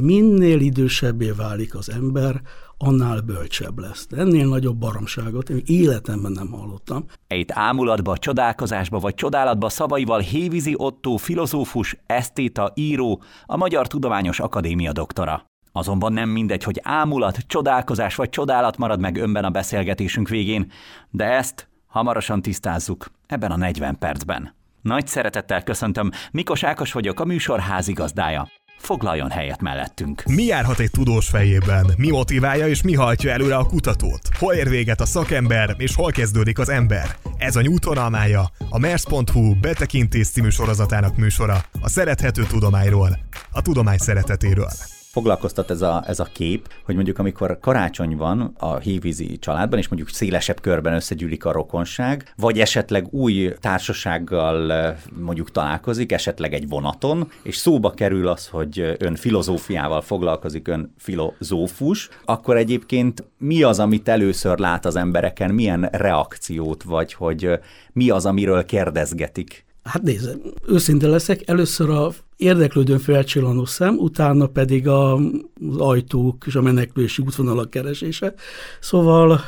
minél idősebbé válik az ember, annál bölcsebb lesz. De ennél nagyobb baromságot én életemben nem hallottam. Egy ámulatba, csodálkozásba vagy csodálatba szavaival Hévizi Otto filozófus, esztéta, író, a Magyar Tudományos Akadémia doktora. Azonban nem mindegy, hogy ámulat, csodálkozás vagy csodálat marad meg önben a beszélgetésünk végén, de ezt hamarosan tisztázzuk ebben a 40 percben. Nagy szeretettel köszöntöm, Mikos Ákos vagyok, a műsor házigazdája. Foglaljon helyet mellettünk. Mi járhat egy tudós fejében? Mi motiválja és mi hajtja előre a kutatót? Hol ér véget a szakember és hol kezdődik az ember? Ez a nyújtónalmája, a Mers.hu betekintés című sorozatának műsora, a szerethető tudományról, a tudomány szeretetéről foglalkoztat ez a, ez a kép, hogy mondjuk amikor karácsony van a hívízi családban, és mondjuk szélesebb körben összegyűlik a rokonság, vagy esetleg új társasággal mondjuk találkozik, esetleg egy vonaton, és szóba kerül az, hogy ön filozófiával foglalkozik, ön filozófus, akkor egyébként mi az, amit először lát az embereken, milyen reakciót, vagy hogy mi az, amiről kérdezgetik? Hát nézd, őszinte leszek, először a érdeklődőn felcsillanó szem, utána pedig a, az ajtók és a menekülési útvonalak keresése. Szóval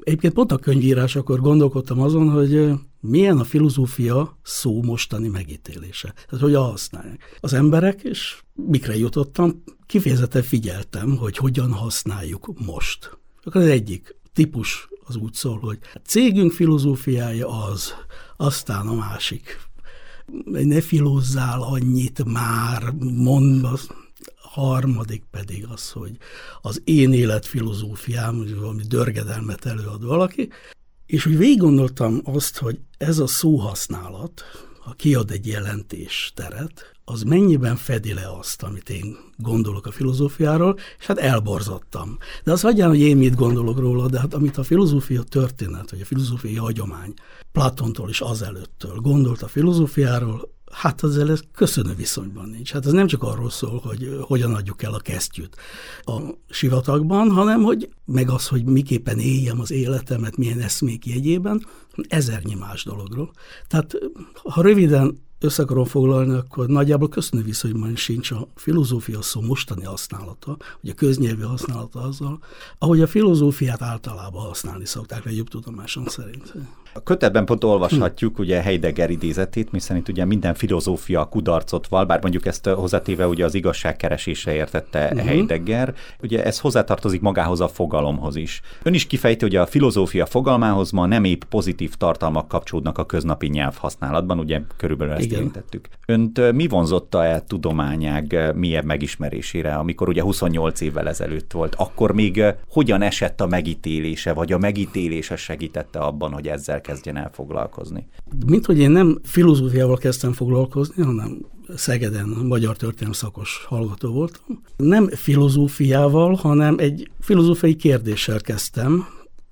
egyébként pont a könyvírás, akkor gondolkodtam azon, hogy milyen a filozófia szó mostani megítélése. Tehát hogyan használják az emberek, és mikre jutottam, kifejezetten figyeltem, hogy hogyan használjuk most. Akkor az egyik típus az úgy szól, hogy a cégünk filozófiája az, aztán a másik ne filózzál annyit már, mond az. Harmadik pedig az, hogy az én élet filozófiám, valami dörgedelmet előad valaki, és úgy végig gondoltam azt, hogy ez a szóhasználat, ha kiad egy jelentés teret, az mennyiben fedi le azt, amit én gondolok a filozófiáról, és hát elborzottam. De az hagyján, hogy én mit gondolok róla, de hát amit a filozófia történet, vagy a filozófiai hagyomány Platontól és azelőttől gondolt a filozófiáról, hát ezzel ez köszönő viszonyban nincs. Hát ez nem csak arról szól, hogy hogyan adjuk el a kesztyűt a sivatagban, hanem hogy meg az, hogy miképpen éljem az életemet, milyen eszmék jegyében, ezernyi más dologról. Tehát ha röviden össze akarom foglalni, akkor nagyjából köszönő viszonyban sincs a filozófia szó mostani használata, vagy a köznyelvi használata azzal, ahogy a filozófiát általában használni szokták legjobb tudomásom szerint. A kötetben pont olvashatjuk ugye Heidegger idézetét, miszerint ugye minden filozófia kudarcot val, bár mondjuk ezt hozzátéve ugye az igazság keresésre értette uh-huh. Heidegger, ugye ez hozzátartozik magához a fogalomhoz is. Ön is kifejti, hogy a filozófia fogalmához ma nem épp pozitív tartalmak kapcsolódnak a köznapi nyelvhasználatban, ugye körülbelül ezt Igen. érintettük. Önt mi vonzotta el tudományág mélyebb megismerésére, amikor ugye 28 évvel ezelőtt volt? Akkor még hogyan esett a megítélése, vagy a megítélése segítette abban, hogy ezzel kezdjen el foglalkozni? Mint hogy én nem filozófiával kezdtem foglalkozni, hanem Szegeden magyar történelem szakos hallgató voltam. Nem filozófiával, hanem egy filozófiai kérdéssel kezdtem,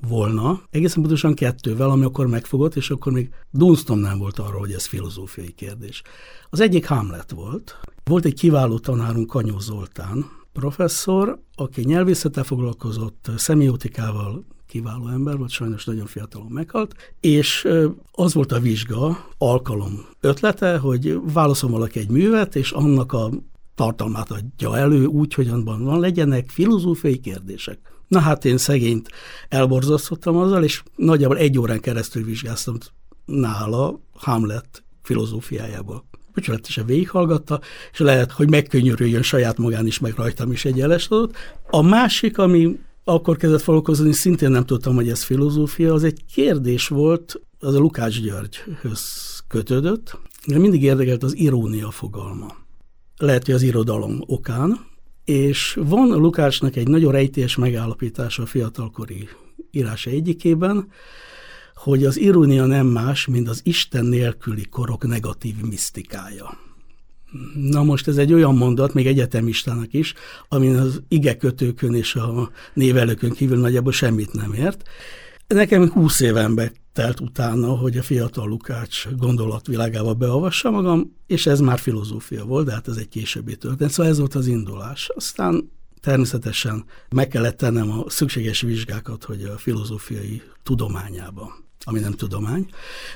volna, egészen pontosan kettővel, ami akkor megfogott, és akkor még dunsztom nem volt arról, hogy ez filozófiai kérdés. Az egyik Hamlet volt. Volt egy kiváló tanárunk, Kanyó Zoltán, professzor, aki nyelvészettel foglalkozott, szemiotikával, kiváló ember volt, sajnos nagyon fiatalon meghalt, és az volt a vizsga, alkalom ötlete, hogy válaszol valaki egy művet, és annak a tartalmát adja elő úgy, hogy abban van, legyenek filozófiai kérdések. Na hát én szegényt elborzasztottam azzal, és nagyjából egy órán keresztül vizsgáztam nála Hamlet filozófiájából. Becsületesen végighallgatta, és lehet, hogy megkönnyörüljön saját magán is, meg rajtam is egy jelest. A másik, ami akkor kezdett foglalkozni, szintén nem tudtam, hogy ez filozófia, az egy kérdés volt, az a Lukács Györgyhöz kötődött, de mindig érdekelt az irónia fogalma. Lehet, hogy az irodalom okán, és van Lukácsnak egy nagyon rejtélyes megállapítása a fiatalkori írása egyikében, hogy az irónia nem más, mint az Isten nélküli korok negatív misztikája. Na most ez egy olyan mondat, még egyetemistának is, amin az igekötőkön és a névelőkön kívül nagyjából semmit nem ért. Nekem 20 éven telt utána, hogy a fiatal Lukács gondolatvilágába beavassa magam, és ez már filozófia volt, de hát ez egy későbbi történet. Szóval ez volt az indulás. Aztán természetesen meg kellett tennem a szükséges vizsgákat, hogy a filozófiai tudományába ami nem tudomány,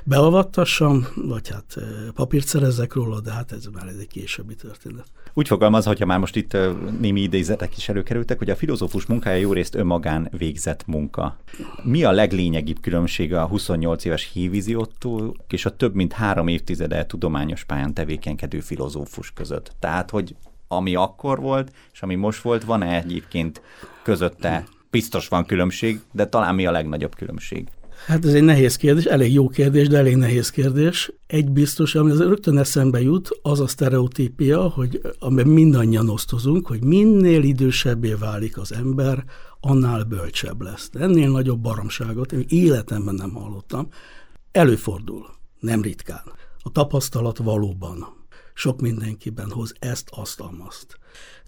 beavattassam, vagy hát papírt szerezzek róla, de hát ez már egy későbbi történet. Úgy fogalmaz, hogyha már most itt némi idézetek is előkerültek, hogy a filozófus munkája jó részt önmagán végzett munka. Mi a leglényegibb különbsége a 28 éves híviziótól és a több mint három évtizede tudományos pályán tevékenykedő filozófus között? Tehát, hogy ami akkor volt, és ami most volt, van-e egyébként közötte? Biztos van különbség, de talán mi a legnagyobb különbség? Hát ez egy nehéz kérdés, elég jó kérdés, de elég nehéz kérdés. Egy biztos, ami az rögtön eszembe jut, az a sztereotípia, hogy amiben mindannyian osztozunk, hogy minél idősebbé válik az ember, annál bölcsebb lesz. De ennél nagyobb baromságot én életemben nem hallottam. Előfordul, nem ritkán. A tapasztalat valóban sok mindenkiben hoz ezt, azt, azt.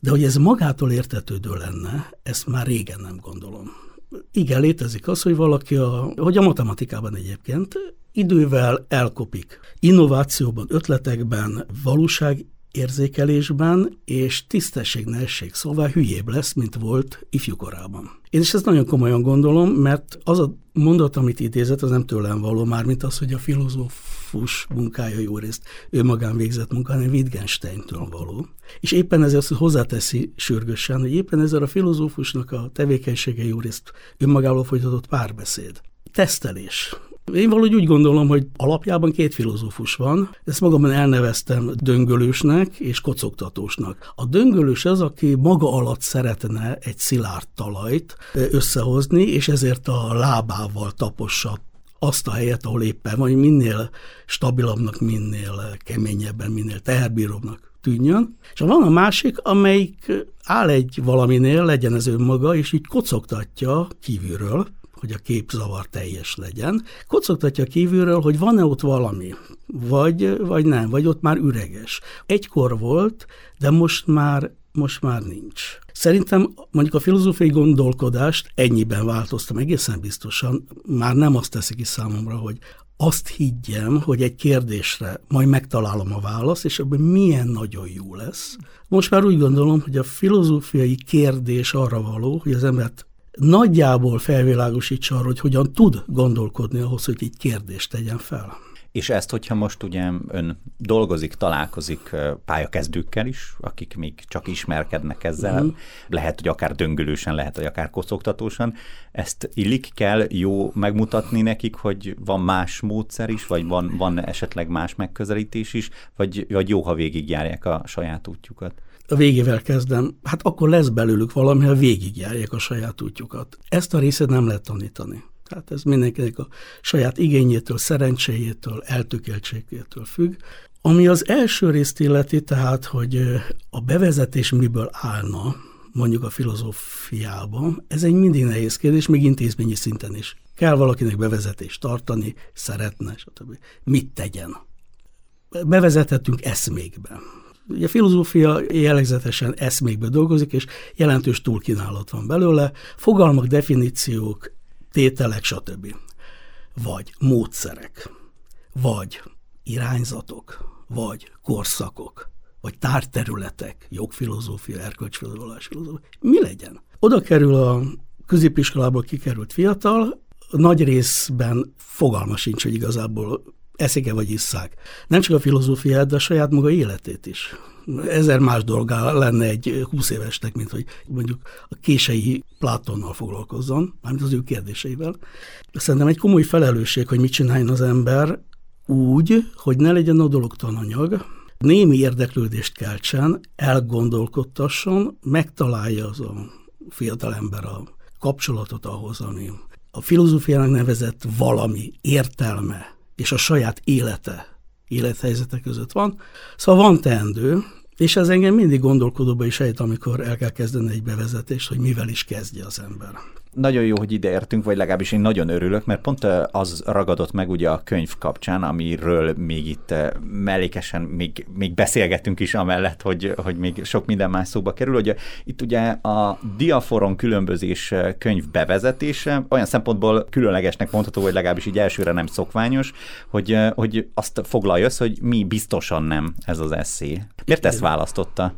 De hogy ez magától értetődő lenne, ezt már régen nem gondolom igen, létezik az, hogy valaki, a, hogy a matematikában egyébként idővel elkopik. Innovációban, ötletekben, valóság érzékelésben és tisztességnesség, szóval hülyébb lesz, mint volt ifjúkorában. Én is ezt nagyon komolyan gondolom, mert az a mondat, amit idézett, az nem tőlem való, már mint az, hogy a filozófus munkája jó részt ő magán végzett munka, hanem Wittgensteintől való. És éppen ezért hozzáteszi sürgősen, hogy éppen ezzel a filozófusnak a tevékenysége jó részt önmagával folytatott párbeszéd. Tesztelés. Én valahogy úgy gondolom, hogy alapjában két filozófus van. Ezt magamban elneveztem döngölősnek és kocogtatósnak. A döngölős az, aki maga alatt szeretne egy szilárd talajt összehozni, és ezért a lábával tapossa azt a helyet, ahol éppen van, hogy minél stabilabbnak, minél keményebben, minél teherbíróbbnak tűnjön. És van a másik, amelyik áll egy valaminél, legyen ez önmaga, és így kocogtatja kívülről, hogy a kép zavar teljes legyen. Kocogtatja kívülről, hogy van-e ott valami, vagy, vagy nem, vagy ott már üreges. Egykor volt, de most már, most már nincs. Szerintem mondjuk a filozófiai gondolkodást ennyiben változtam egészen biztosan, már nem azt teszi ki számomra, hogy azt higgyem, hogy egy kérdésre majd megtalálom a választ, és abban milyen nagyon jó lesz. Most már úgy gondolom, hogy a filozófiai kérdés arra való, hogy az embert nagyjából felvilágosítsa arra, hogy hogyan tud gondolkodni ahhoz, hogy egy kérdést tegyen fel. És ezt, hogyha most ugye ön dolgozik, találkozik pályakezdőkkel is, akik még csak ismerkednek ezzel, mm. lehet, hogy akár döngölősen, lehet, hogy akár kocogtatósan, ezt illik kell jó megmutatni nekik, hogy van más módszer is, vagy van, van esetleg más megközelítés is, vagy, vagy jó, ha végigjárják a saját útjukat? A végével kezdem, hát akkor lesz belőlük valami, ha végigjárják a saját útjukat. Ezt a részét nem lehet tanítani. Tehát ez mindenkinek a saját igényétől, szerencséjétől, eltökéltségétől függ. Ami az első részt illeti, tehát, hogy a bevezetés miből állna, mondjuk a filozófiában, ez egy mindig nehéz kérdés, még intézményi szinten is. Kell valakinek bevezetést tartani, szeretne, stb. Mit tegyen? Bevezethetünk eszmékbe Ugye a filozófia jellegzetesen eszmékbe dolgozik, és jelentős túlkínálat van belőle, fogalmak, definíciók, tételek, stb. Vagy módszerek, vagy irányzatok, vagy korszakok, vagy tárterületek, jogfilozófia, erkölcsfilozófia, filozófia. Mi legyen? Oda kerül a középiskolából kikerült fiatal, nagy részben fogalma sincs, hogy igazából eszik-e vagy isszák. Nem csak a filozófiát, de a saját maga életét is. Ezer más dolgá lenne egy 20 évesnek, mint hogy mondjuk a kései Plátonnal foglalkozzon, mármint az ő kérdéseivel. Szerintem egy komoly felelősség, hogy mit csináljon az ember úgy, hogy ne legyen a dologtalan anyag, némi érdeklődést keltsen, elgondolkodtasson, megtalálja az a fiatalember a kapcsolatot ahhoz, ami a filozófiának nevezett valami értelme, és a saját élete, élethelyzete között van. Szóval van teendő, és ez engem mindig gondolkodóba is ejt, amikor el kell kezdeni egy bevezetést, hogy mivel is kezdje az ember. Nagyon jó, hogy ide értünk, vagy legalábbis én nagyon örülök, mert pont az ragadott meg ugye a könyv kapcsán, amiről még itt mellékesen még, még beszélgetünk is amellett, hogy, hogy még sok minden más szóba kerül, hogy itt ugye a diaforon különbözés könyv bevezetése olyan szempontból különlegesnek mondható, hogy legalábbis így elsőre nem szokványos, hogy, hogy azt foglalja össze, hogy mi biztosan nem ez az eszé. Miért ezt választotta?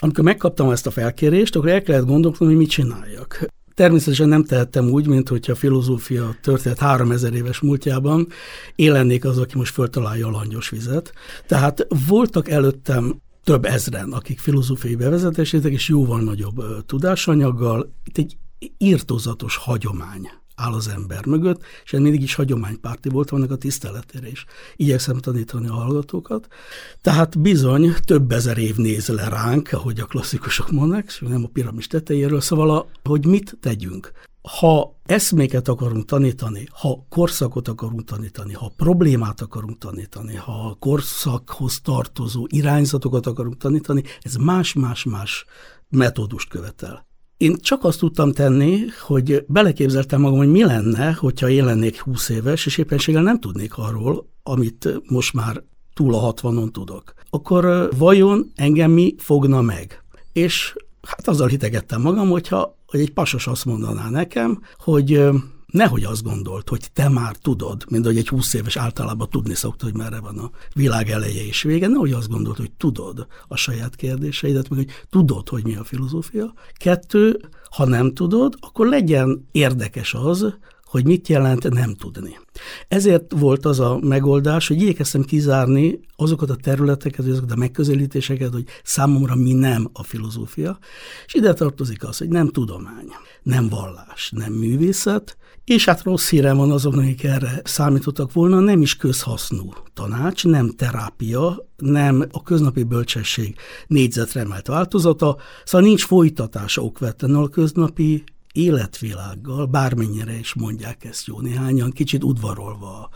Amikor megkaptam ezt a felkérést, akkor el kellett gondolkodni, hogy mit csináljak Természetesen nem tehettem úgy, mint hogyha a filozófia történet 3000 éves múltjában élennék az, aki most föltalálja a langyos vizet. Tehát voltak előttem több ezren, akik filozófiai bevezetésítek, és jóval nagyobb tudásanyaggal. Itt egy írtózatos hagyomány áll az ember mögött, és ez mindig is hagyománypárti volt, vannak a tiszteletére is. Igyekszem tanítani a hallgatókat. Tehát bizony több ezer év néz le ránk, ahogy a klasszikusok mondnak, és nem a piramis tetejéről, szóval, a, hogy mit tegyünk. Ha eszméket akarunk tanítani, ha korszakot akarunk tanítani, ha problémát akarunk tanítani, ha korszakhoz tartozó irányzatokat akarunk tanítani, ez más-más-más metódust követel. Én csak azt tudtam tenni, hogy beleképzeltem magam, hogy mi lenne, hogyha én lennék 20 éves, és éppenséggel nem tudnék arról, amit most már túl a 60-on tudok. Akkor vajon engem mi fogna meg? És hát azzal hitegettem magam, hogyha hogy egy pasos azt mondaná nekem, hogy nehogy azt gondolt, hogy te már tudod, mint hogy egy 20 éves általában tudni szokta, hogy merre van a világ eleje és vége, nehogy azt gondolt, hogy tudod a saját kérdéseidet, meg hogy tudod, hogy mi a filozófia. Kettő, ha nem tudod, akkor legyen érdekes az, hogy mit jelent nem tudni. Ezért volt az a megoldás, hogy igyekeztem kizárni azokat a területeket, azokat a megközelítéseket, hogy számomra mi nem a filozófia, és ide tartozik az, hogy nem tudomány, nem vallás, nem művészet, és hát rossz hírem van azoknak, akik erre számítottak volna, nem is közhasznú tanács, nem terápia, nem a köznapi bölcsesség négyzetre emelt változata, szóval nincs folytatása okvetlenül a köznapi életvilággal, bármennyire is mondják ezt jó néhányan, kicsit udvarolva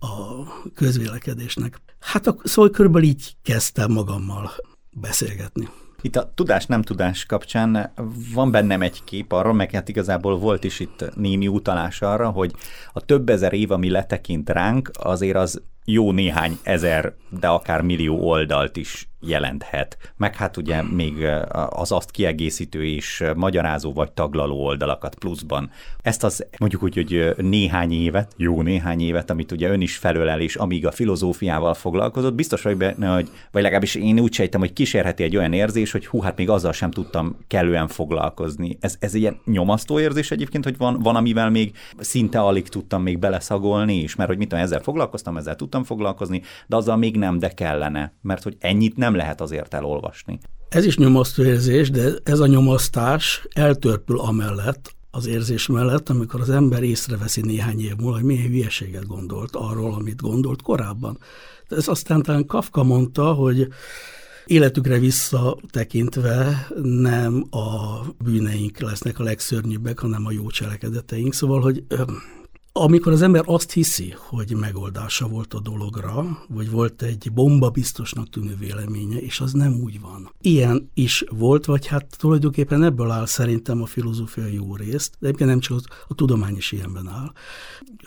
a közvélekedésnek. Hát a, szóval körülbelül így kezdtem magammal beszélgetni. Itt a tudás-nem tudás kapcsán van bennem egy kép arra, meg hát igazából volt is itt némi utalás arra, hogy a több ezer év, ami letekint ránk, azért az jó néhány ezer, de akár millió oldalt is jelenthet. Meg hát ugye még az azt kiegészítő és magyarázó vagy taglaló oldalakat pluszban. Ezt az mondjuk úgy, hogy néhány évet, jó néhány évet, amit ugye ön is felölel, és amíg a filozófiával foglalkozott, biztos vagy benne, hogy, vagy legalábbis én úgy sejtem, hogy kísérheti egy olyan érzés, hogy hú, hát még azzal sem tudtam kellően foglalkozni. Ez, ez egy ilyen nyomasztó érzés egyébként, hogy van, van, amivel még szinte alig tudtam még beleszagolni is, mert hogy mit tudom, ezzel foglalkoztam, ezzel tudtam foglalkozni, de azzal még nem, de kellene, mert hogy ennyit nem lehet azért elolvasni. Ez is nyomasztó érzés, de ez a nyomasztás eltörpül amellett, az érzés mellett, amikor az ember észreveszi néhány év múlva, hogy milyen hülyeséget gondolt arról, amit gondolt korábban. De ez aztán talán Kafka mondta, hogy életükre visszatekintve nem a bűneink lesznek a legszörnyűbbek, hanem a jó cselekedeteink. Szóval, hogy amikor az ember azt hiszi, hogy megoldása volt a dologra, vagy volt egy bomba biztosnak tűnő véleménye, és az nem úgy van. Ilyen is volt, vagy hát tulajdonképpen ebből áll szerintem a filozófia jó részt, de egyébként nem csak az, a tudomány is ilyenben áll.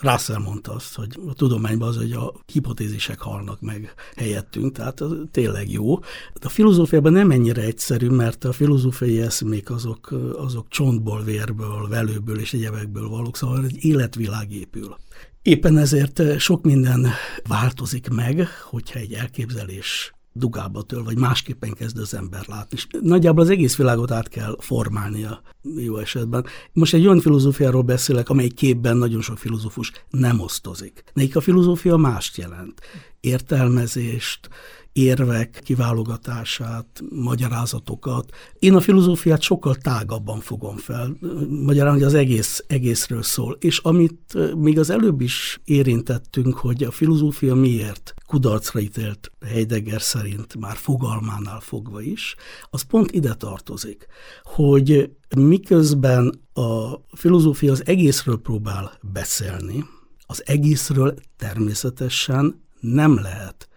Russell mondta azt, hogy a tudományban az, hogy a hipotézisek halnak meg helyettünk, tehát az tényleg jó. De a filozófiában nem ennyire egyszerű, mert a filozófiai eszmék azok, azok csontból, vérből, velőből és egyebekből valók, szóval egy életvilági épül. Éppen ezért eh, sok minden változik meg, hogyha egy elképzelés dugába től, vagy másképpen kezd az ember látni. És nagyjából az egész világot át kell formálnia jó esetben. Most egy olyan filozófiáról beszélek, amely képben nagyon sok filozófus nem osztozik. Nekik a filozófia mást jelent. Értelmezést, érvek kiválogatását, magyarázatokat. Én a filozófiát sokkal tágabban fogom fel. Magyarán, hogy az egész, egészről szól. És amit még az előbb is érintettünk, hogy a filozófia miért kudarcra ítélt Heidegger szerint már fogalmánál fogva is, az pont ide tartozik, hogy miközben a filozófia az egészről próbál beszélni, az egészről természetesen nem lehet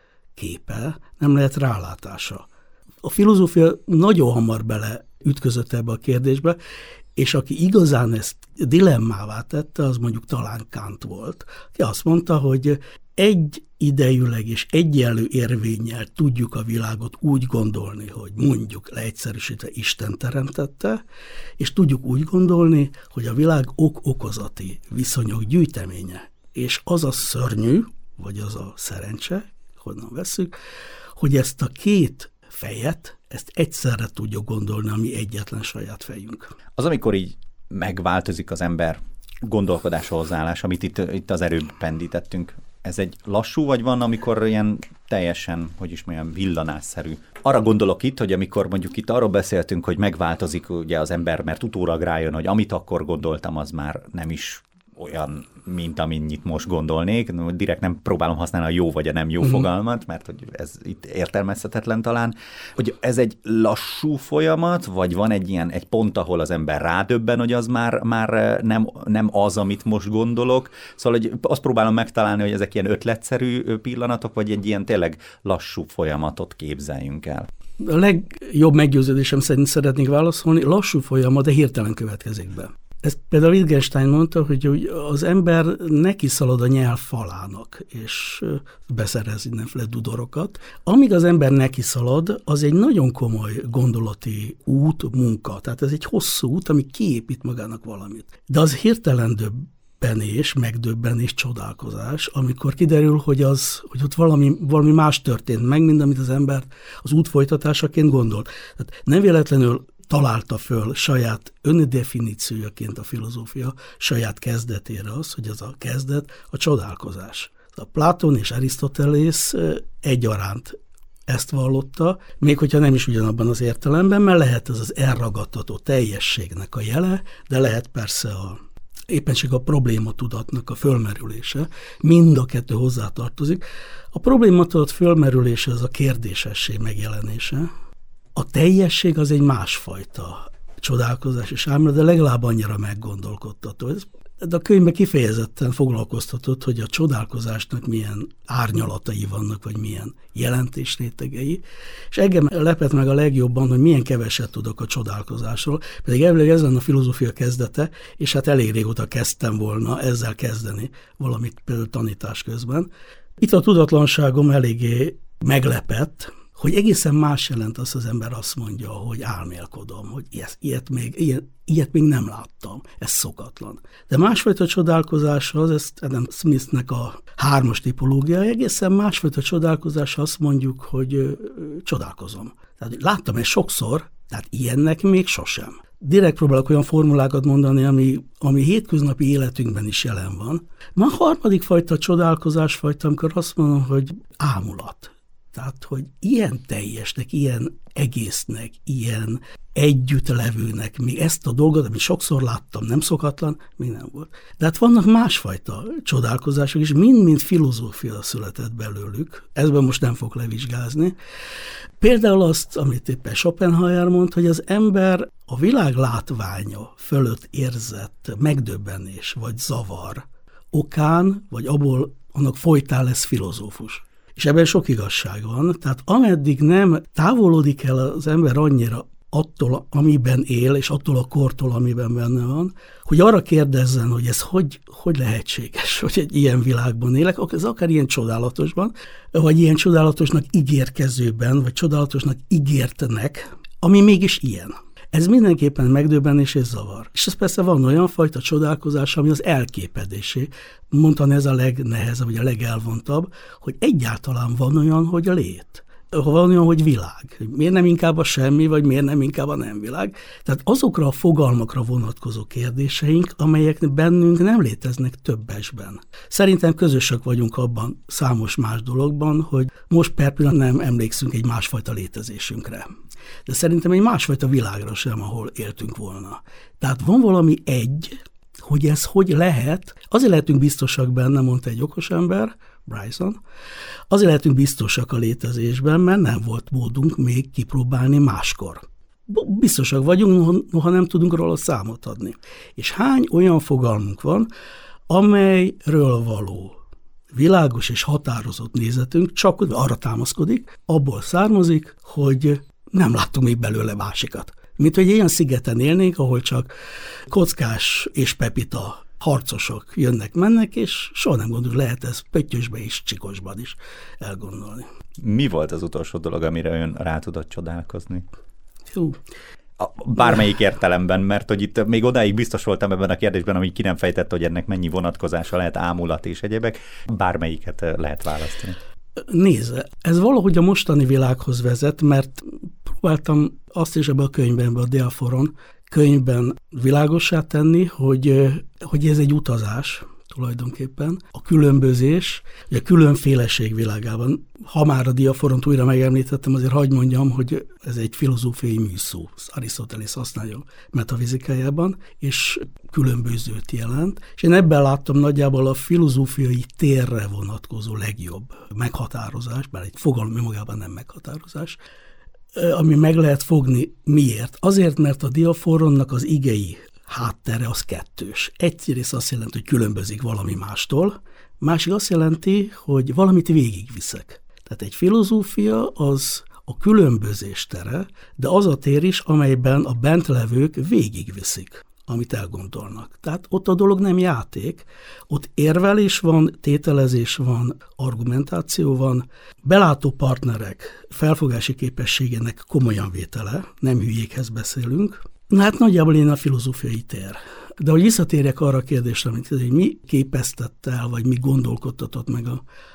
képe, nem lehet rálátása. A filozófia nagyon hamar bele ütközött ebbe a kérdésbe, és aki igazán ezt dilemmává tette, az mondjuk talán Kant volt, aki azt mondta, hogy egy idejűleg és egyenlő érvényel tudjuk a világot úgy gondolni, hogy mondjuk leegyszerűsítve Isten teremtette, és tudjuk úgy gondolni, hogy a világ ok-okozati viszonyok gyűjteménye. És az a szörnyű, vagy az a szerencse, honnan veszük, hogy ezt a két fejet, ezt egyszerre tudja gondolni a egyetlen saját fejünk. Az, amikor így megváltozik az ember gondolkodás hozzáállás, amit itt, itt az erőbb pendítettünk. Ez egy lassú, vagy van, amikor ilyen teljesen, hogy is mondjam, villanásszerű? Arra gondolok itt, hogy amikor mondjuk itt arról beszéltünk, hogy megváltozik ugye az ember, mert utólag rájön, hogy amit akkor gondoltam, az már nem is olyan, mint amennyit most gondolnék. Direkt nem próbálom használni a jó vagy a nem jó uh-huh. fogalmat, mert hogy ez itt értelmezhetetlen talán. Hogy ez egy lassú folyamat, vagy van egy ilyen egy pont, ahol az ember rádöbben, hogy az már, már nem, nem az, amit most gondolok. Szóval hogy azt próbálom megtalálni, hogy ezek ilyen ötletszerű pillanatok, vagy egy ilyen tényleg lassú folyamatot képzeljünk el. A legjobb meggyőződésem szerint szeretnék válaszolni, lassú folyamat, de hirtelen következik be. Ezt például Wittgenstein mondta, hogy az ember neki szalad a nyelv falának, és beszerez mindenféle dudorokat. Amíg az ember neki szalad, az egy nagyon komoly gondolati út, munka. Tehát ez egy hosszú út, ami kiépít magának valamit. De az hirtelen döbbenés, megdöbbenés, csodálkozás, amikor kiderül, hogy, az, hogy ott valami, valami más történt meg, mint amit az ember az út folytatásaként gondolt. Tehát nem véletlenül találta föl saját öndefiníciójaként a filozófia saját kezdetére az, hogy az a kezdet a csodálkozás. A Platon és Arisztotelész egyaránt ezt vallotta, még hogyha nem is ugyanabban az értelemben, mert lehet ez az elragadtató teljességnek a jele, de lehet persze a éppenség a problématudatnak a fölmerülése, mind a kettő hozzátartozik. A problématudat fölmerülése az a kérdésessé megjelenése, a teljesség az egy másfajta csodálkozás és álma, de legalább annyira meggondolkodtató. Ez de a könyvben kifejezetten foglalkoztatott, hogy a csodálkozásnak milyen árnyalatai vannak, vagy milyen jelentésrétegei, és engem lepett meg a legjobban, hogy milyen keveset tudok a csodálkozásról, pedig elvileg ez lenne a filozófia kezdete, és hát elég régóta kezdtem volna ezzel kezdeni, valamit például tanítás közben. Itt a tudatlanságom eléggé meglepett, hogy egészen más jelent az, az ember azt mondja, hogy álmélkodom, hogy ilyet, ilyet, még, ilyet, ilyet még nem láttam, ez szokatlan. De másfajta csodálkozás az, ezt Adam Smithnek a hármas tipológia, egészen másfajta csodálkozás azt mondjuk, hogy ö, csodálkozom. Tehát láttam ezt sokszor, tehát ilyennek még sosem. Direkt próbálok olyan formulákat mondani, ami, ami hétköznapi életünkben is jelen van. Ma a harmadik fajta csodálkozás fajta, amikor azt mondom, hogy ámulat tehát, hogy ilyen teljesnek, ilyen egésznek, ilyen együttlevőnek, még ezt a dolgot, amit sokszor láttam, nem szokatlan, még nem volt. De hát vannak másfajta csodálkozások is, mind-mind filozófia született belőlük, ezben most nem fog levizsgázni. Például azt, amit éppen Schopenhauer mond, hogy az ember a világ látványa fölött érzett megdöbbenés vagy zavar okán, vagy abból annak folytán lesz filozófus. És ebben sok igazság van. Tehát ameddig nem távolodik el az ember annyira attól, amiben él, és attól a kortól, amiben benne van, hogy arra kérdezzen, hogy ez hogy, hogy lehetséges, hogy egy ilyen világban élek, ez akár ilyen csodálatosban, vagy ilyen csodálatosnak ígérkezőben, vagy csodálatosnak ígértenek, ami mégis ilyen. Ez mindenképpen megdöbbenés és zavar. És ez persze van olyan fajta csodálkozás, ami az elképedésé. Mondtam, ez a legnehezebb, vagy a legelvontabb, hogy egyáltalán van olyan, hogy a lét van olyan, hogy világ. Miért nem inkább a semmi, vagy miért nem inkább a nem világ. Tehát azokra a fogalmakra vonatkozó kérdéseink, amelyek bennünk nem léteznek többesben. Szerintem közösök vagyunk abban számos más dologban, hogy most per pillanat nem emlékszünk egy másfajta létezésünkre de szerintem egy másfajta világra sem, ahol éltünk volna. Tehát van valami egy, hogy ez hogy lehet, azért lehetünk biztosak benne, mondta egy okos ember, Bryson, azért lehetünk biztosak a létezésben, mert nem volt módunk még kipróbálni máskor. Biztosak vagyunk, noha nem tudunk róla számot adni. És hány olyan fogalmunk van, amelyről való világos és határozott nézetünk csak arra támaszkodik, abból származik, hogy nem láttunk még belőle másikat. Mint hogy ilyen szigeten élnénk, ahol csak kockás és pepita harcosok jönnek-mennek, és soha nem gondoljuk, lehet ez pöttyösbe és csikosban is elgondolni. Mi volt az utolsó dolog, amire ön rá tudott csodálkozni? Jó. Bármelyik értelemben, mert hogy itt még odáig biztos voltam ebben a kérdésben, ami ki nem fejtett, hogy ennek mennyi vonatkozása lehet, ámulat és egyebek, bármelyiket lehet választani. Nézze, ez valahogy a mostani világhoz vezet, mert próbáltam azt is ebbe a könyvben, ebbe a Diaforon könyvben világossá tenni, hogy, hogy ez egy utazás, tulajdonképpen. A különbözés, a különféleség világában. Ha már a diaforont újra megemlítettem, azért hagyd mondjam, hogy ez egy filozófiai műszó. Arisztotelész használja metafizikájában, és különbözőt jelent. És én ebben láttam nagyjából a filozófiai térre vonatkozó legjobb meghatározás, bár egy fogalom magában nem meghatározás, ami meg lehet fogni. Miért? Azért, mert a diaforonnak az igei háttere az kettős. Egyrészt azt jelenti, hogy különbözik valami mástól, másik azt jelenti, hogy valamit végigviszek. Tehát egy filozófia az a különbözés tere, de az a tér is, amelyben a bentlevők végigviszik amit elgondolnak. Tehát ott a dolog nem játék, ott érvelés van, tételezés van, argumentáció van, belátó partnerek felfogási képességének komolyan vétele, nem hülyékhez beszélünk, Na hát nagyjából én a filozófiai tér. De hogy visszatérjek arra a kérdésre, amit hogy mi képeztette el, vagy mi gondolkodtatott meg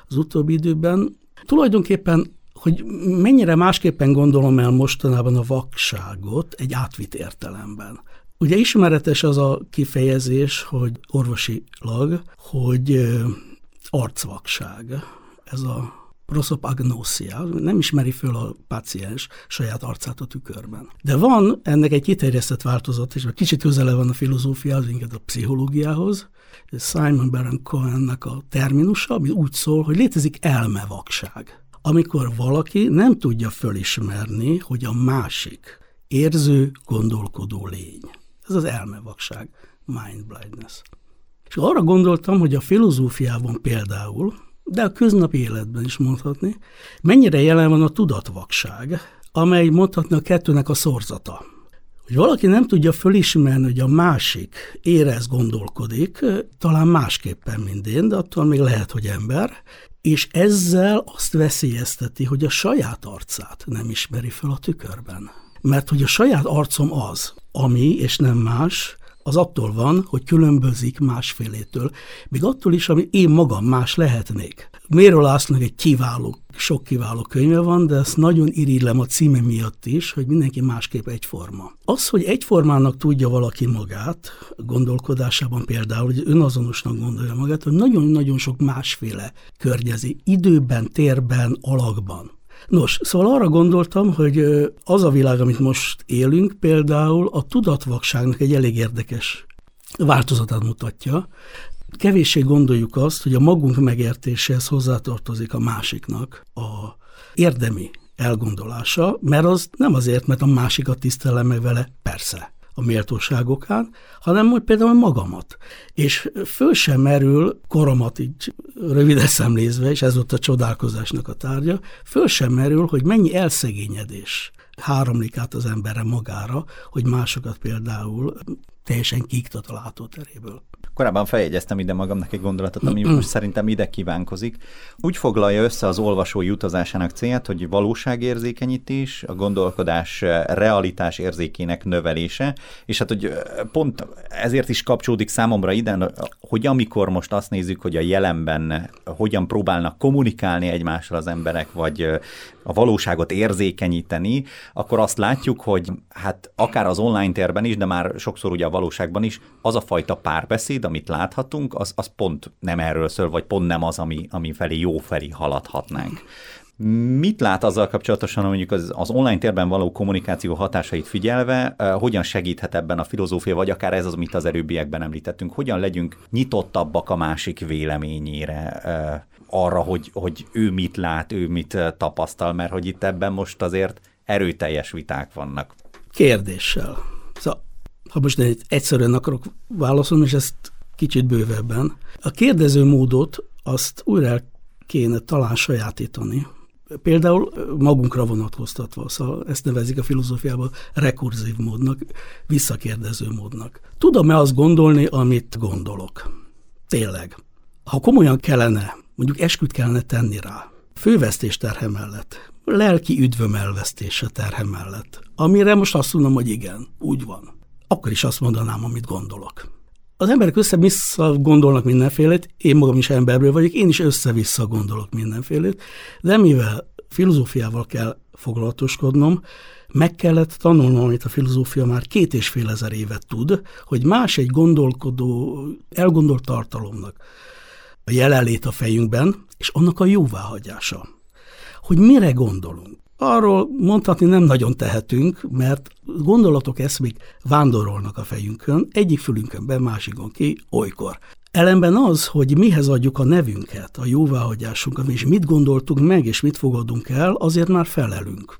az utóbbi időben, tulajdonképpen hogy mennyire másképpen gondolom el mostanában a vakságot egy átvitt értelemben. Ugye ismeretes az a kifejezés, hogy orvosilag, hogy arcvakság. Ez a prosopagnosia, nem ismeri föl a páciens saját arcát a tükörben. De van ennek egy kiterjesztett változat, és kicsit közele van a filozófiához, inkább a pszichológiához, Simon Baron Cohennek a terminusa, ami úgy szól, hogy létezik elmevakság. Amikor valaki nem tudja fölismerni, hogy a másik érző, gondolkodó lény. Ez az elmevakság, mind blindness. És arra gondoltam, hogy a filozófiában például de a köznapi életben is mondhatni, mennyire jelen van a tudatvakság, amely mondhatni a kettőnek a szorzata. Hogy valaki nem tudja fölismerni, hogy a másik érez, gondolkodik, talán másképpen, mint én, de attól még lehet, hogy ember, és ezzel azt veszélyezteti, hogy a saját arcát nem ismeri fel a tükörben. Mert hogy a saját arcom az, ami, és nem más, az attól van, hogy különbözik másfélétől, még attól is, ami én magam más lehetnék. Mérő Lászlónak egy kiváló, sok kiváló könyve van, de ezt nagyon irigylem a címe miatt is, hogy mindenki másképp egyforma. Az, hogy egyformának tudja valaki magát, gondolkodásában például, hogy önazonosnak gondolja magát, hogy nagyon-nagyon sok másféle környezi, időben, térben, alakban. Nos, szóval arra gondoltam, hogy az a világ, amit most élünk, például a tudatvakságnak egy elég érdekes változatát mutatja. Kevéssé gondoljuk azt, hogy a magunk megértéséhez hozzátartozik a másiknak a érdemi elgondolása, mert az nem azért, mert a másikat tisztelem meg vele, persze a méltóságokán, hanem hogy például magamat. És föl sem merül, koromat így röviden szemlézve, és ez volt a csodálkozásnak a tárgya, föl sem merül, hogy mennyi elszegényedés háromlik át az emberre magára, hogy másokat például teljesen kiiktat a látóteréből. Korábban feljegyeztem ide magamnak egy gondolatot, ami most szerintem ide kívánkozik. Úgy foglalja össze az olvasói utazásának célját, hogy valóságérzékenyítés, a gondolkodás realitás érzékének növelése, és hát hogy pont ezért is kapcsolódik számomra ide, hogy amikor most azt nézzük, hogy a jelenben hogyan próbálnak kommunikálni egymással az emberek, vagy a valóságot érzékenyíteni, akkor azt látjuk, hogy hát akár az online térben is, de már sokszor ugye a valóságban is, az a fajta párbeszéd, amit láthatunk, az, az pont nem erről szól, vagy pont nem az, ami, ami felé jó felé haladhatnánk. Mit lát azzal kapcsolatosan, mondjuk az, az online térben való kommunikáció hatásait figyelve, uh, hogyan segíthet ebben a filozófia, vagy akár ez az, amit az erőbbiekben említettünk, hogyan legyünk nyitottabbak a másik véleményére, uh, arra, hogy, hogy ő mit lát, ő mit tapasztal, mert hogy itt ebben most azért erőteljes viták vannak. Kérdéssel. Szóval, ha most egy egyszerűen akarok válaszolni, és ezt kicsit bővebben. A kérdező módot azt újra kéne talán sajátítani. Például magunkra vonatkoztatva, szóval ezt nevezik a filozófiában rekurzív módnak, visszakérdező módnak. Tudom-e azt gondolni, amit gondolok? Tényleg. Ha komolyan kellene, mondjuk esküt kellene tenni rá, fővesztés terhe mellett, lelki üdvöm elvesztése terhe mellett, amire most azt mondom, hogy igen, úgy van, akkor is azt mondanám, amit gondolok. Az emberek össze-vissza gondolnak mindenfélét, én magam is emberből vagyok, én is össze-vissza gondolok mindenfélét, de mivel filozófiával kell foglalatoskodnom, meg kellett tanulnom, amit a filozófia már két és fél ezer évet tud, hogy más egy gondolkodó, elgondolt tartalomnak a jelenlét a fejünkben, és annak a jóváhagyása. Hogy mire gondolunk. Arról mondhatni nem nagyon tehetünk, mert gondolatok, eszmék vándorolnak a fejünkön, egyik fülünkön be, másikon ki, olykor. Ellenben az, hogy mihez adjuk a nevünket, a jóváhagyásunkat, és mit gondoltunk meg, és mit fogadunk el, azért már felelünk.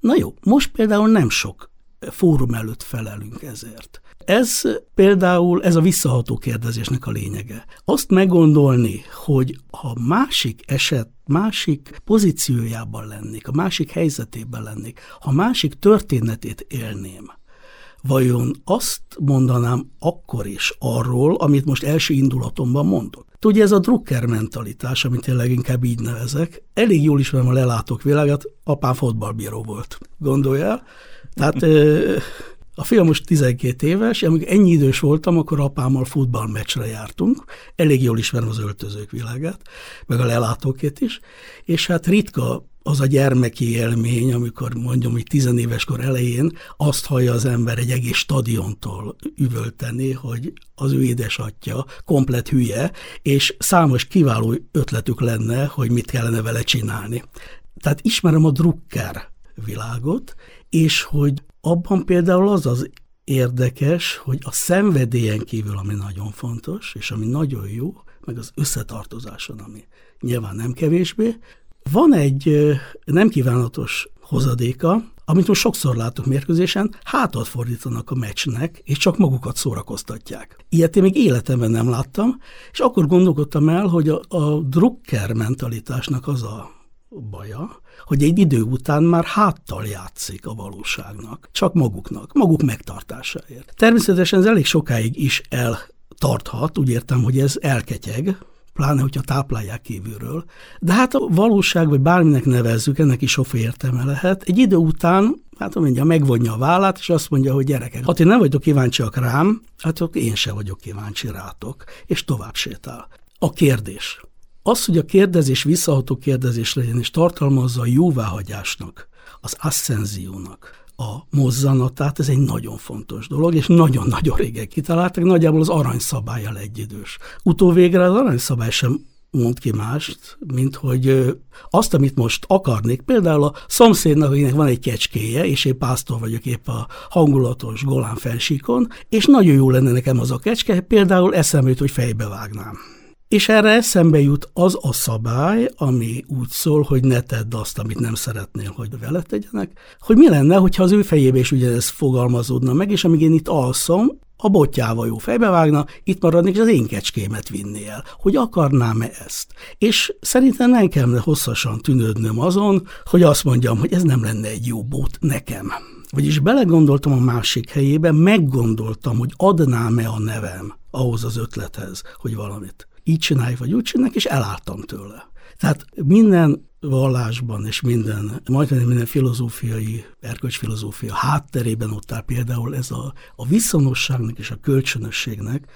Na jó, most például nem sok fórum előtt felelünk ezért. Ez például, ez a visszaható kérdezésnek a lényege. Azt meggondolni, hogy ha másik eset, másik pozíciójában lennék, a másik helyzetében lennék, ha másik történetét élném, vajon azt mondanám akkor is arról, amit most első indulatomban mondok? Ugye ez a drukker mentalitás, amit én leginkább így nevezek, elég jól ismerem a lelátók világát, apám fotballbíró volt. Gondolj el? Tehát a fiam most 12 éves, amikor ennyi idős voltam, akkor apámmal futballmeccsre jártunk, elég jól ismerem az öltözők világát, meg a lelátókét is, és hát ritka az a gyermeki élmény, amikor mondjam, hogy tizenéves kor elején azt hallja az ember egy egész stadiontól üvölteni, hogy az ő édesatja komplet hülye, és számos kiváló ötletük lenne, hogy mit kellene vele csinálni. Tehát ismerem a drukker világot, és hogy abban például az az érdekes, hogy a szenvedélyen kívül, ami nagyon fontos, és ami nagyon jó, meg az összetartozáson, ami nyilván nem kevésbé, van egy nem kívánatos hozadéka, amit most sokszor látok mérkőzésen, hátat fordítanak a meccsnek, és csak magukat szórakoztatják. Ilyet én még életemben nem láttam, és akkor gondolkodtam el, hogy a, a drukker mentalitásnak az a baja, hogy egy idő után már háttal játszik a valóságnak, csak maguknak, maguk megtartásáért. Természetesen ez elég sokáig is eltarthat, úgy értem, hogy ez elketyeg, pláne, hogyha táplálják kívülről. De hát a valóság, vagy bárminek nevezzük, ennek is sok értelme lehet. Egy idő után, hát mondja, megvonja a vállát, és azt mondja, hogy gyerekek, ha ti nem vagytok kíváncsiak rám, hát én se vagyok kíváncsi rátok, és tovább sétál. A kérdés. Az, hogy a kérdezés visszaható kérdezés legyen, és tartalmazza a jóváhagyásnak, az asszenziónak, a mozzanatát, ez egy nagyon fontos dolog, és nagyon-nagyon régen kitaláltak, nagyjából az aranyszabályjal egyidős. Utóvégre az aranyszabály sem mond ki mást, mint hogy azt, amit most akarnék, például a szomszédnak, akinek van egy kecskéje, és én pásztor vagyok épp a hangulatos Golán fensíkon, és nagyon jó lenne nekem az a kecske, például eszembe hogy fejbe vágnám. És erre eszembe jut az a szabály, ami úgy szól, hogy ne tedd azt, amit nem szeretnél, hogy vele tegyenek, hogy mi lenne, hogyha az ő fejébe is ugyanez fogalmazódna meg, és amíg én itt alszom, a botjával jó fejbevágna, itt maradnék, és az én kecskémet vinni el. Hogy akarnám-e ezt? És szerintem nem kellene hosszasan tűnődnöm azon, hogy azt mondjam, hogy ez nem lenne egy jó bot nekem. Vagyis belegondoltam a másik helyébe, meggondoltam, hogy adnám-e a nevem ahhoz az ötlethez, hogy valamit így csinálj, vagy úgy csinálj, és elálltam tőle. Tehát minden vallásban és minden, majdnem minden filozófiai, erkölcsfilozófia hátterében ott áll például ez a, a viszonosságnak és a kölcsönösségnek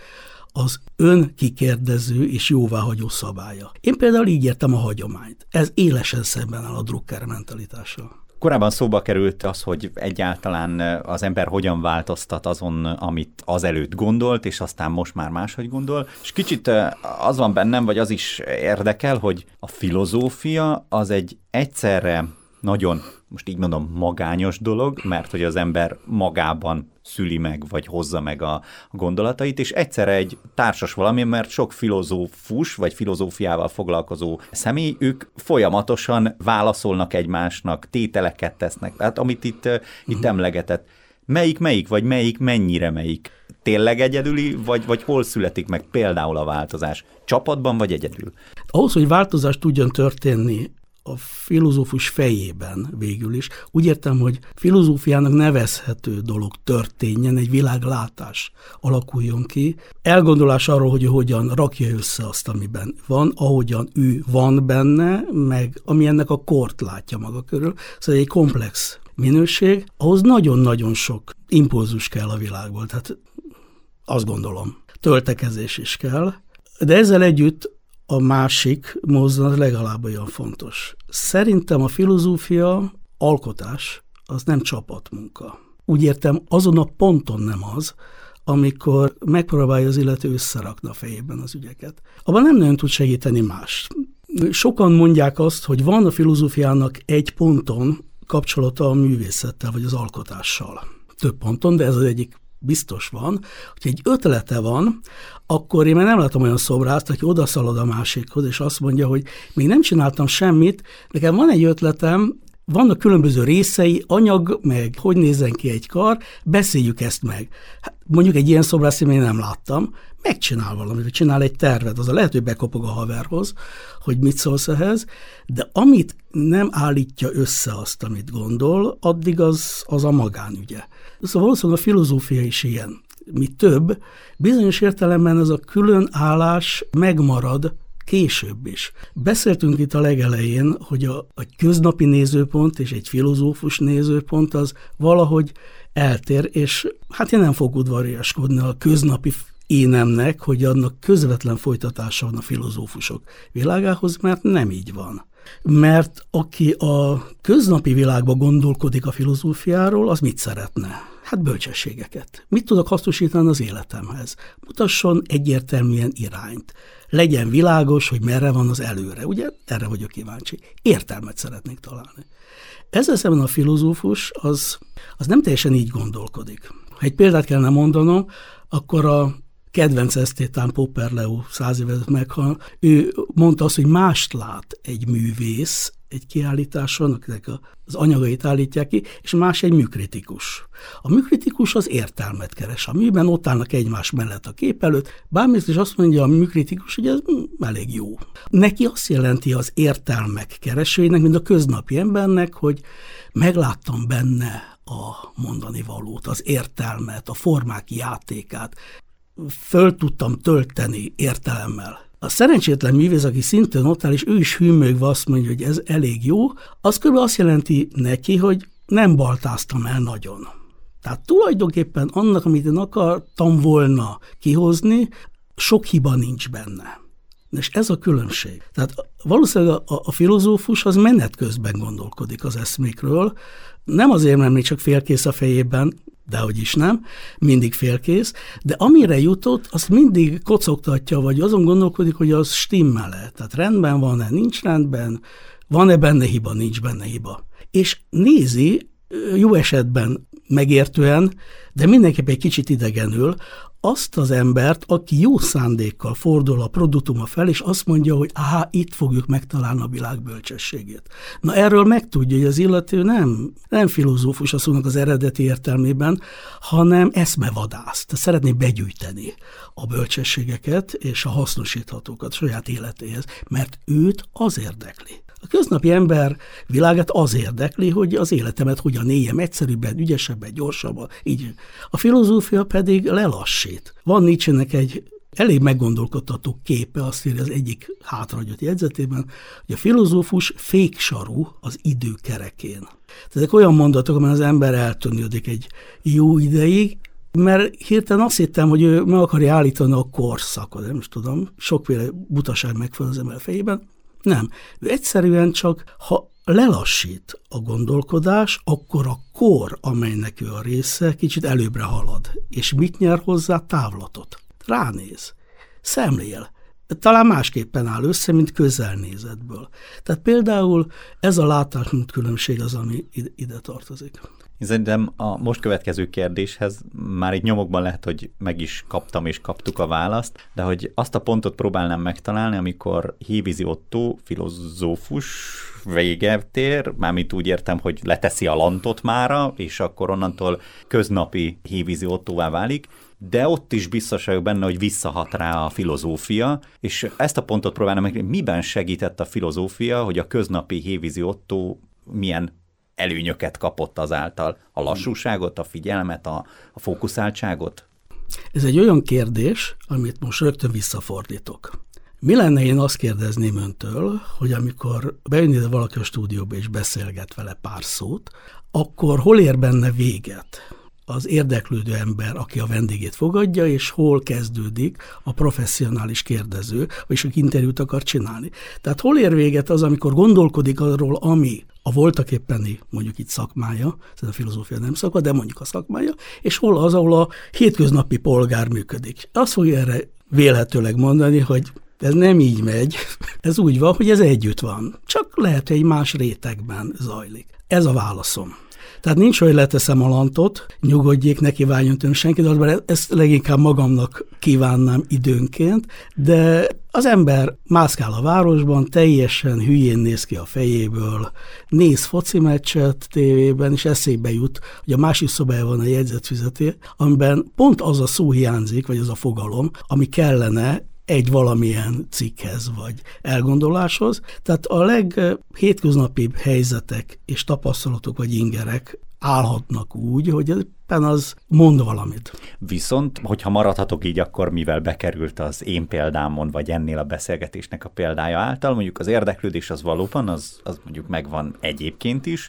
az önkikérdező és jóváhagyó szabálya. Én például így értem a hagyományt. Ez élesen szemben áll a drukker mentalitással. Korábban szóba került az, hogy egyáltalán az ember hogyan változtat azon, amit azelőtt gondolt, és aztán most már máshogy gondol. És kicsit az van bennem, vagy az is érdekel, hogy a filozófia az egy egyszerre nagyon, most így mondom, magányos dolog, mert hogy az ember magában szüli meg, vagy hozza meg a gondolatait, és egyszerre egy társas valami, mert sok filozófus, vagy filozófiával foglalkozó személy, ők folyamatosan válaszolnak egymásnak, tételeket tesznek, tehát amit itt, uh-huh. itt mhm. emlegetett. Melyik melyik, vagy melyik mennyire melyik? Tényleg egyedüli, vagy, vagy hol születik meg például a változás? Csapatban, vagy egyedül? Ahhoz, hogy változás tudjon történni, a filozófus fejében végül is. Úgy értem, hogy filozófiának nevezhető dolog történjen, egy világlátás alakuljon ki, elgondolás arról, hogy hogyan rakja össze azt, amiben van, ahogyan ő van benne, meg ami ennek a kort látja maga körül. Szóval egy komplex minőség, ahhoz nagyon-nagyon sok impulzus kell a világból. Tehát azt gondolom, töltekezés is kell, de ezzel együtt a másik mozzanat legalább olyan fontos. Szerintem a filozófia alkotás az nem csapatmunka. Úgy értem, azon a ponton nem az, amikor megpróbálja az illető összerakni a fejében az ügyeket. Abban nem nagyon tud segíteni más. Sokan mondják azt, hogy van a filozófiának egy ponton kapcsolata a művészettel, vagy az alkotással. Több ponton, de ez az egyik biztos van, hogy egy ötlete van, akkor én már nem látom olyan szobrászt, aki odaszalad a másikhoz, és azt mondja, hogy még nem csináltam semmit, nekem van egy ötletem, vannak különböző részei, anyag, meg hogy nézzen ki egy kar, beszéljük ezt meg. Hát mondjuk egy ilyen szobrászt én még nem láttam, megcsinál valamit, csinál egy tervet, az a lehet, hogy bekopog a haverhoz, hogy mit szólsz ehhez, de amit nem állítja össze azt, amit gondol, addig az, az a magánügye. Szóval valószínűleg a filozófia is ilyen. Mi több, bizonyos értelemben ez a külön állás megmarad később is. Beszéltünk itt a legelején, hogy a, a köznapi nézőpont és egy filozófus nézőpont az valahogy eltér, és hát én nem fogok udvariaskodni a köznapi énemnek, hogy annak közvetlen folytatása van a filozófusok világához, mert nem így van. Mert aki a köznapi világba gondolkodik a filozófiáról, az mit szeretne? Hát bölcsességeket. Mit tudok hasznosítani az életemhez? Mutasson egyértelműen irányt. Legyen világos, hogy merre van az előre. Ugye erre vagyok kíváncsi. Értelmet szeretnék találni. Ezzel szemben a filozófus az, az nem teljesen így gondolkodik. Ha egy példát kellene mondanom, akkor a kedvenc esztétán Popper Leo száz évet meghal, ő mondta azt, hogy mást lát egy művész egy kiállításon, akinek az anyagait állítják ki, és más egy műkritikus. A műkritikus az értelmet keres. A műben ott állnak egymás mellett a kép előtt, bármit is azt mondja a műkritikus, hogy ez elég jó. Neki azt jelenti az értelmek keresőjének, mint a köznapi embernek, hogy megláttam benne a mondani valót, az értelmet, a formák játékát, föl tudtam tölteni értelemmel. A szerencsétlen művész, aki szintén ott áll, és ő is hűmögve azt mondja, hogy ez elég jó, az kb. azt jelenti neki, hogy nem baltáztam el nagyon. Tehát tulajdonképpen annak, amit én akartam volna kihozni, sok hiba nincs benne. És ez a különbség. Tehát valószínűleg a, a filozófus az menet közben gondolkodik az eszmékről, nem azért, mert még csak félkész a fejében, de hogy is nem, mindig félkész, de amire jutott, azt mindig kocogtatja, vagy azon gondolkodik, hogy az stimmel-e. Tehát rendben van-e, nincs rendben, van-e benne hiba, nincs benne hiba. És nézi, jó esetben megértően, de mindenképp egy kicsit idegenül, azt az embert, aki jó szándékkal fordul a produktuma fel, és azt mondja, hogy aha, itt fogjuk megtalálni a világ bölcsességét. Na erről megtudja, hogy az illető nem, nem filozófus a szónak az eredeti értelmében, hanem eszmevadász. Tehát szeretné begyűjteni a bölcsességeket és a hasznosíthatókat saját életéhez, mert őt az érdekli. A köznapi ember világát az érdekli, hogy az életemet hogyan éljem egyszerűbben, ügyesebben, gyorsabban. Így. A filozófia pedig lelassít. Van Nietzschenek egy elég meggondolkodtató képe, azt írja az egyik hátrahagyott jegyzetében, hogy a filozófus féksarú az idő kerekén. Ezek olyan mondatok, amelyen az ember eltűnődik egy jó ideig, mert hirtelen azt hittem, hogy ő meg akarja állítani a korszakot, nem is tudom, sokféle butaság megfelel az ember fejében, nem. Ő egyszerűen csak, ha lelassít a gondolkodás, akkor a kor, amelynek ő a része, kicsit előbbre halad. És mit nyer hozzá? Távlatot. Ránéz. Szemlél. Talán másképpen áll össze, mint közelnézetből. Tehát például ez a látásmód különbség az, ami ide tartozik. Szerintem a most következő kérdéshez már itt nyomokban lehet, hogy meg is kaptam és kaptuk a választ, de hogy azt a pontot próbálnám megtalálni, amikor Hívizi Otto, filozófus, véget ér, mármint úgy értem, hogy leteszi a lantot mára, és akkor onnantól köznapi Hívizi Ottóvá válik, de ott is biztos vagyok benne, hogy visszahat rá a filozófia, és ezt a pontot próbálnám meg, miben segített a filozófia, hogy a köznapi Hévízi Otto milyen előnyöket kapott azáltal? A lassúságot, a figyelmet, a, a fókuszáltságot? Ez egy olyan kérdés, amit most rögtön visszafordítok. Mi lenne, én azt kérdezném öntől, hogy amikor bejön valaki a stúdióba és beszélget vele pár szót, akkor hol ér benne véget az érdeklődő ember, aki a vendégét fogadja, és hol kezdődik a professzionális kérdező, vagyis aki interjút akar csinálni. Tehát hol ér véget az, amikor gondolkodik arról, ami a voltak éppeni, mondjuk itt szakmája, ez a filozófia nem szakma, de mondjuk a szakmája, és hol az, ahol a hétköznapi polgár működik. Azt fogja erre vélhetőleg mondani, hogy ez nem így megy, ez úgy van, hogy ez együtt van, csak lehet, hogy egy más rétegben zajlik. Ez a válaszom. Tehát nincs, hogy leteszem a lantot, nyugodjék, ne kívánjon tőlem senki, de ezt leginkább magamnak kívánnám időnként, de az ember mászkál a városban, teljesen hülyén néz ki a fejéből, néz foci meccset tévében, és eszébe jut, hogy a másik szobában van a jegyzetfizeté, amiben pont az a szó hiányzik, vagy az a fogalom, ami kellene egy valamilyen cikkhez vagy elgondoláshoz. Tehát a leghétköznapibb helyzetek és tapasztalatok vagy ingerek állhatnak úgy, hogy éppen az mond valamit. Viszont, hogyha maradhatok így, akkor mivel bekerült az én példámon, vagy ennél a beszélgetésnek a példája által, mondjuk az érdeklődés az valóban, az, az mondjuk megvan egyébként is,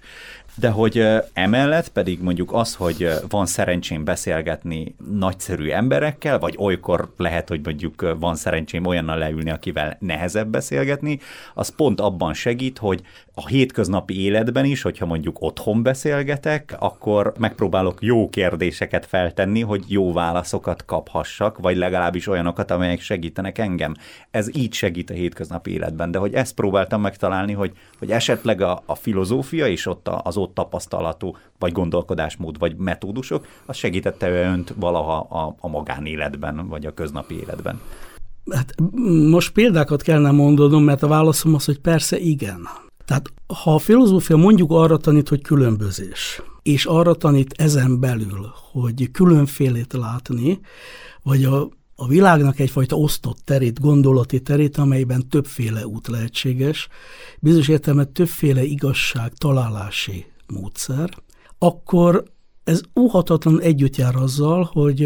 de hogy emellett pedig mondjuk az, hogy van szerencsém beszélgetni nagyszerű emberekkel, vagy olykor lehet, hogy mondjuk van szerencsém olyannal leülni, akivel nehezebb beszélgetni, az pont abban segít, hogy a hétköznapi életben is, hogyha mondjuk otthon beszélgetek, akkor megpróbálok jó kérdéseket feltenni, hogy jó válaszokat kaphassak, vagy legalábbis olyanokat, amelyek segítenek engem. Ez így segít a hétköznapi életben, de hogy ezt próbáltam megtalálni, hogy, hogy esetleg a, a filozófia és ott az ott tapasztalatú, vagy gondolkodásmód, vagy metódusok, az segítette önt valaha a, a magánéletben, vagy a köznapi életben. Hát most példákat kellene mondanom, mert a válaszom az, hogy persze igen. Tehát ha a filozófia mondjuk arra tanít, hogy különbözés, és arra tanít ezen belül, hogy különfélét látni, vagy a, a világnak egyfajta osztott terét, gondolati terét, amelyben többféle út lehetséges, bizonyos értelemben többféle igazság találási módszer, akkor ez óhatatlan együtt jár azzal, hogy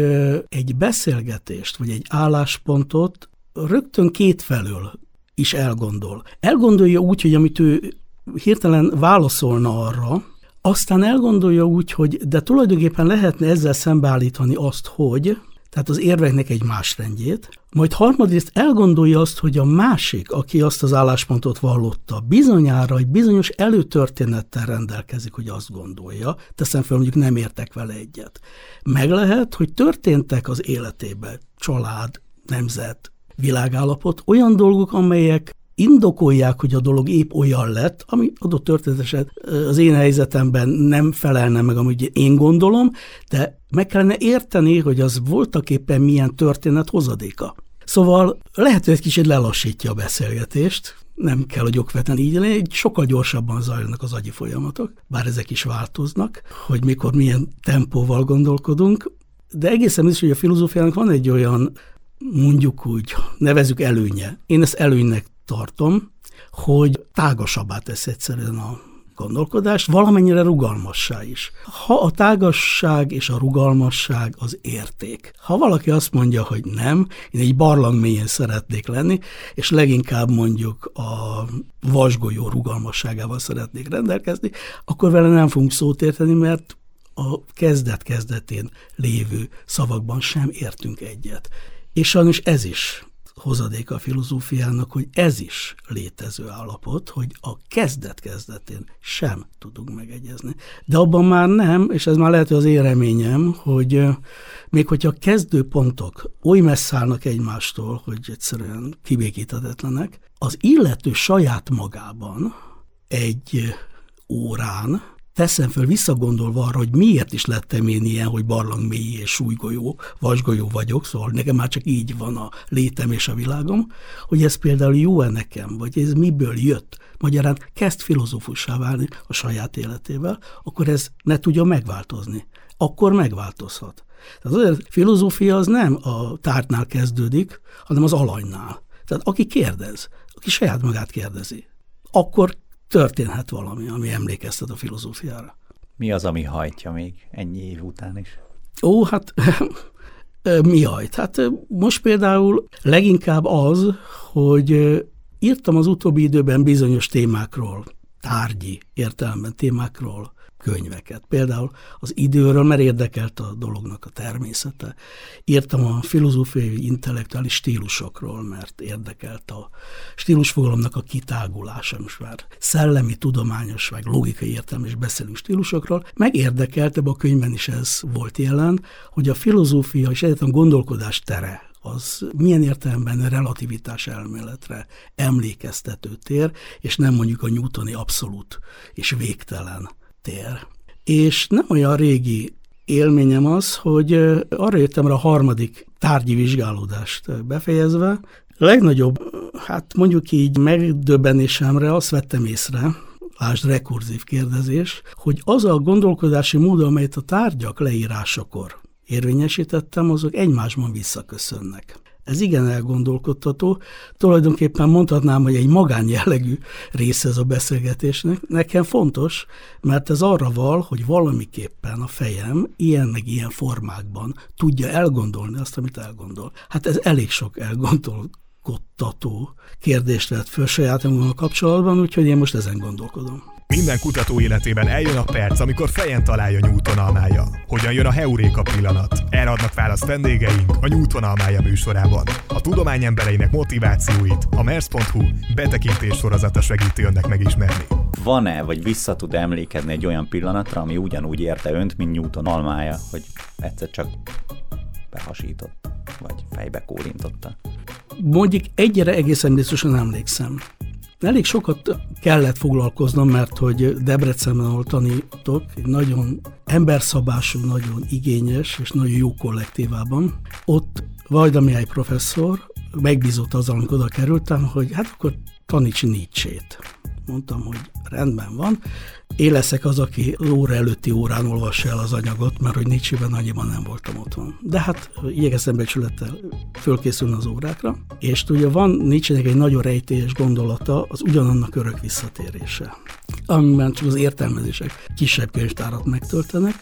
egy beszélgetést, vagy egy álláspontot rögtön kétfelől is elgondol. Elgondolja úgy, hogy amit ő hirtelen válaszolna arra, aztán elgondolja úgy, hogy de tulajdonképpen lehetne ezzel szembeállítani azt, hogy, tehát az érveknek egy más rendjét, majd harmadrészt elgondolja azt, hogy a másik, aki azt az álláspontot vallotta, bizonyára egy bizonyos előtörténettel rendelkezik, hogy azt gondolja, teszem fel, mondjuk nem értek vele egyet. Meg lehet, hogy történtek az életében család, nemzet, világállapot, olyan dolgok, amelyek indokolják, hogy a dolog épp olyan lett, ami adott történetesen az én helyzetemben nem felelne meg, amit én gondolom, de meg kellene érteni, hogy az voltak éppen milyen történet hozadéka. Szóval lehet, hogy egy kicsit lelassítja a beszélgetést, nem kell, hogy okvetlen így legyen, sokkal gyorsabban zajlanak az agyi folyamatok, bár ezek is változnak, hogy mikor milyen tempóval gondolkodunk, de egészen biztos, hogy a filozófiának van egy olyan, mondjuk úgy, nevezük előnye. Én ezt előnynek tartom, hogy tágasabbá tesz egyszerűen a gondolkodást, valamennyire rugalmassá is. Ha a tágasság és a rugalmasság az érték. Ha valaki azt mondja, hogy nem, én egy barlang mélyen szeretnék lenni, és leginkább mondjuk a vasgolyó rugalmasságával szeretnék rendelkezni, akkor vele nem fogunk szót érteni, mert a kezdet-kezdetén lévő szavakban sem értünk egyet. És sajnos ez is hozadéka a filozófiának, hogy ez is létező állapot, hogy a kezdet-kezdetén sem tudunk megegyezni. De abban már nem, és ez már lehet, hogy az én reményem, hogy még hogyha a kezdőpontok oly messze egymástól, hogy egyszerűen kibékíthetetlenek, az illető saját magában egy órán teszem föl visszagondolva arra, hogy miért is lettem én ilyen, hogy barlang mély és súlygolyó, vasgolyó vagyok, szóval nekem már csak így van a létem és a világom, hogy ez például jó-e nekem, vagy ez miből jött, magyarán kezd filozófussá válni a saját életével, akkor ez ne tudja megváltozni. Akkor megváltozhat. Tehát azért filozófia az nem a tártnál kezdődik, hanem az alanynál. Tehát aki kérdez, aki saját magát kérdezi, akkor történhet valami, ami emlékeztet a filozófiára. Mi az, ami hajtja még ennyi év után is? Ó, hát mi hajt? Hát most például leginkább az, hogy írtam az utóbbi időben bizonyos témákról, tárgyi értelemben témákról könyveket. Például az időről, mert érdekelt a dolognak a természete. Írtam a filozófiai intellektuális stílusokról, mert érdekelt a stílusfogalomnak a kitágulása, most már szellemi, tudományos, vagy logikai értelmes beszélő stílusokról, meg érdekelt, ebben a könyvben is ez volt jelen, hogy a filozófia és egyetlen gondolkodás tere az milyen értelemben relativitás elméletre emlékeztető tér, és nem mondjuk a newtoni abszolút és végtelen tér. És nem olyan régi élményem az, hogy arra jöttem rá a harmadik tárgyi vizsgálódást befejezve, legnagyobb, hát mondjuk így megdöbbenésemre azt vettem észre, lásd rekurzív kérdezés, hogy az a gondolkodási mód, amelyet a tárgyak leírásakor érvényesítettem, azok egymásban visszaköszönnek. Ez igen elgondolkodtató. Tulajdonképpen mondhatnám, hogy egy magánjellegű része ez a beszélgetésnek. Nekem fontos, mert ez arra val, hogy valamiképpen a fejem ilyen meg ilyen formákban tudja elgondolni azt, amit elgondol. Hát ez elég sok elgondolkodtató kérdést vett föl sajátommal kapcsolatban, úgyhogy én most ezen gondolkodom. Minden kutató életében eljön a perc, amikor fejen találja Newton almája. Hogyan jön a heuréka pillanat? Erre adnak választ vendégeink a Newton almája műsorában. A tudomány embereinek motivációit a mers.hu betekintés sorozata segíti önnek megismerni. Van-e, vagy vissza tud emlékezni egy olyan pillanatra, ami ugyanúgy érte önt, mint Newton almája, hogy egyszer csak behasított, vagy fejbe kólintotta? Mondjuk egyre egészen biztosan emlékszem. Elég sokat kellett foglalkoznom, mert hogy Debrecenben, ahol tanítok, egy nagyon emberszabású, nagyon igényes és nagyon jó kollektívában, ott Vajda professzor megbízott azzal, amikor oda kerültem, hogy hát akkor taníts Nietzsét. Mondtam, hogy rendben van, én leszek az, aki óra előtti órán olvassa el az anyagot, mert hogy Nietzsében annyiban nem voltam otthon. De hát igyekeztem becsülettel fölkészülni az órákra, és ugye van Nietzsének egy nagyon rejtélyes gondolata, az ugyanannak örök visszatérése, amiben csak az értelmezések kisebb könyvtárat megtöltenek,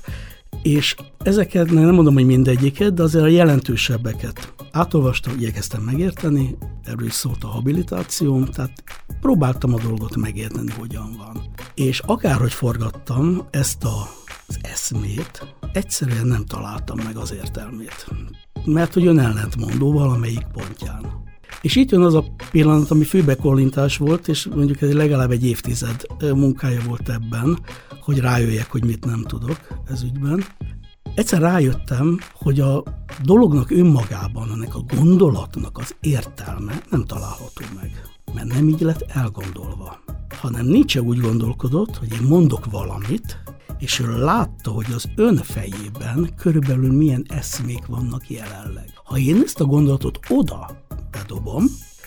és ezeket nem mondom, hogy mindegyiket, de azért a jelentősebbeket átolvastam, igyekeztem megérteni, erről is szólt a habilitációm, tehát próbáltam a dolgot megérteni, hogyan van. És akárhogy forgattam ezt a, az eszmét, egyszerűen nem találtam meg az értelmét. Mert hogy ön ellentmondó valamelyik pontján. És itt jön az a pillanat, ami főbekollintás volt, és mondjuk ez legalább egy évtized munkája volt ebben, hogy rájöjjek, hogy mit nem tudok ez ügyben. Egyszer rájöttem, hogy a dolognak önmagában, ennek a gondolatnak az értelme nem található meg, mert nem így lett elgondolva, hanem Nietzsche úgy gondolkodott, hogy én mondok valamit, és ő látta, hogy az ön fejében körülbelül milyen eszmék vannak jelenleg. Ha én ezt a gondolatot oda bedobom,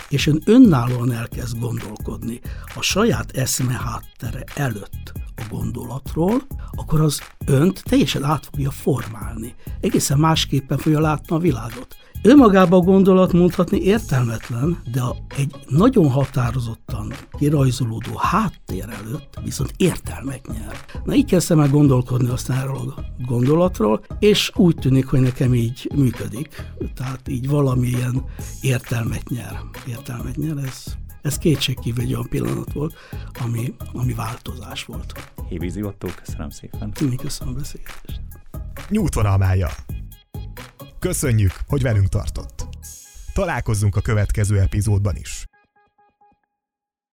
és ön önállóan elkezd gondolkodni a saját eszme háttere előtt a gondolatról, akkor az önt teljesen át fogja formálni. Egészen másképpen fogja látni a világot. Önmagában a gondolat mondhatni értelmetlen, de egy nagyon határozottan kirajzolódó háttér előtt viszont értelmek nyer. Na így kezdtem el gondolkodni aztán erről a gondolatról, és úgy tűnik, hogy nekem így működik. Tehát így valamilyen értelmet nyer. Értelmet nyer, ez, ez kétségkívül egy olyan pillanat volt, ami, ami változás volt. Hévízi Otto, köszönöm szépen. Mi köszönöm a beszélgetést. Almája. Köszönjük, hogy velünk tartott. Találkozzunk a következő epizódban is.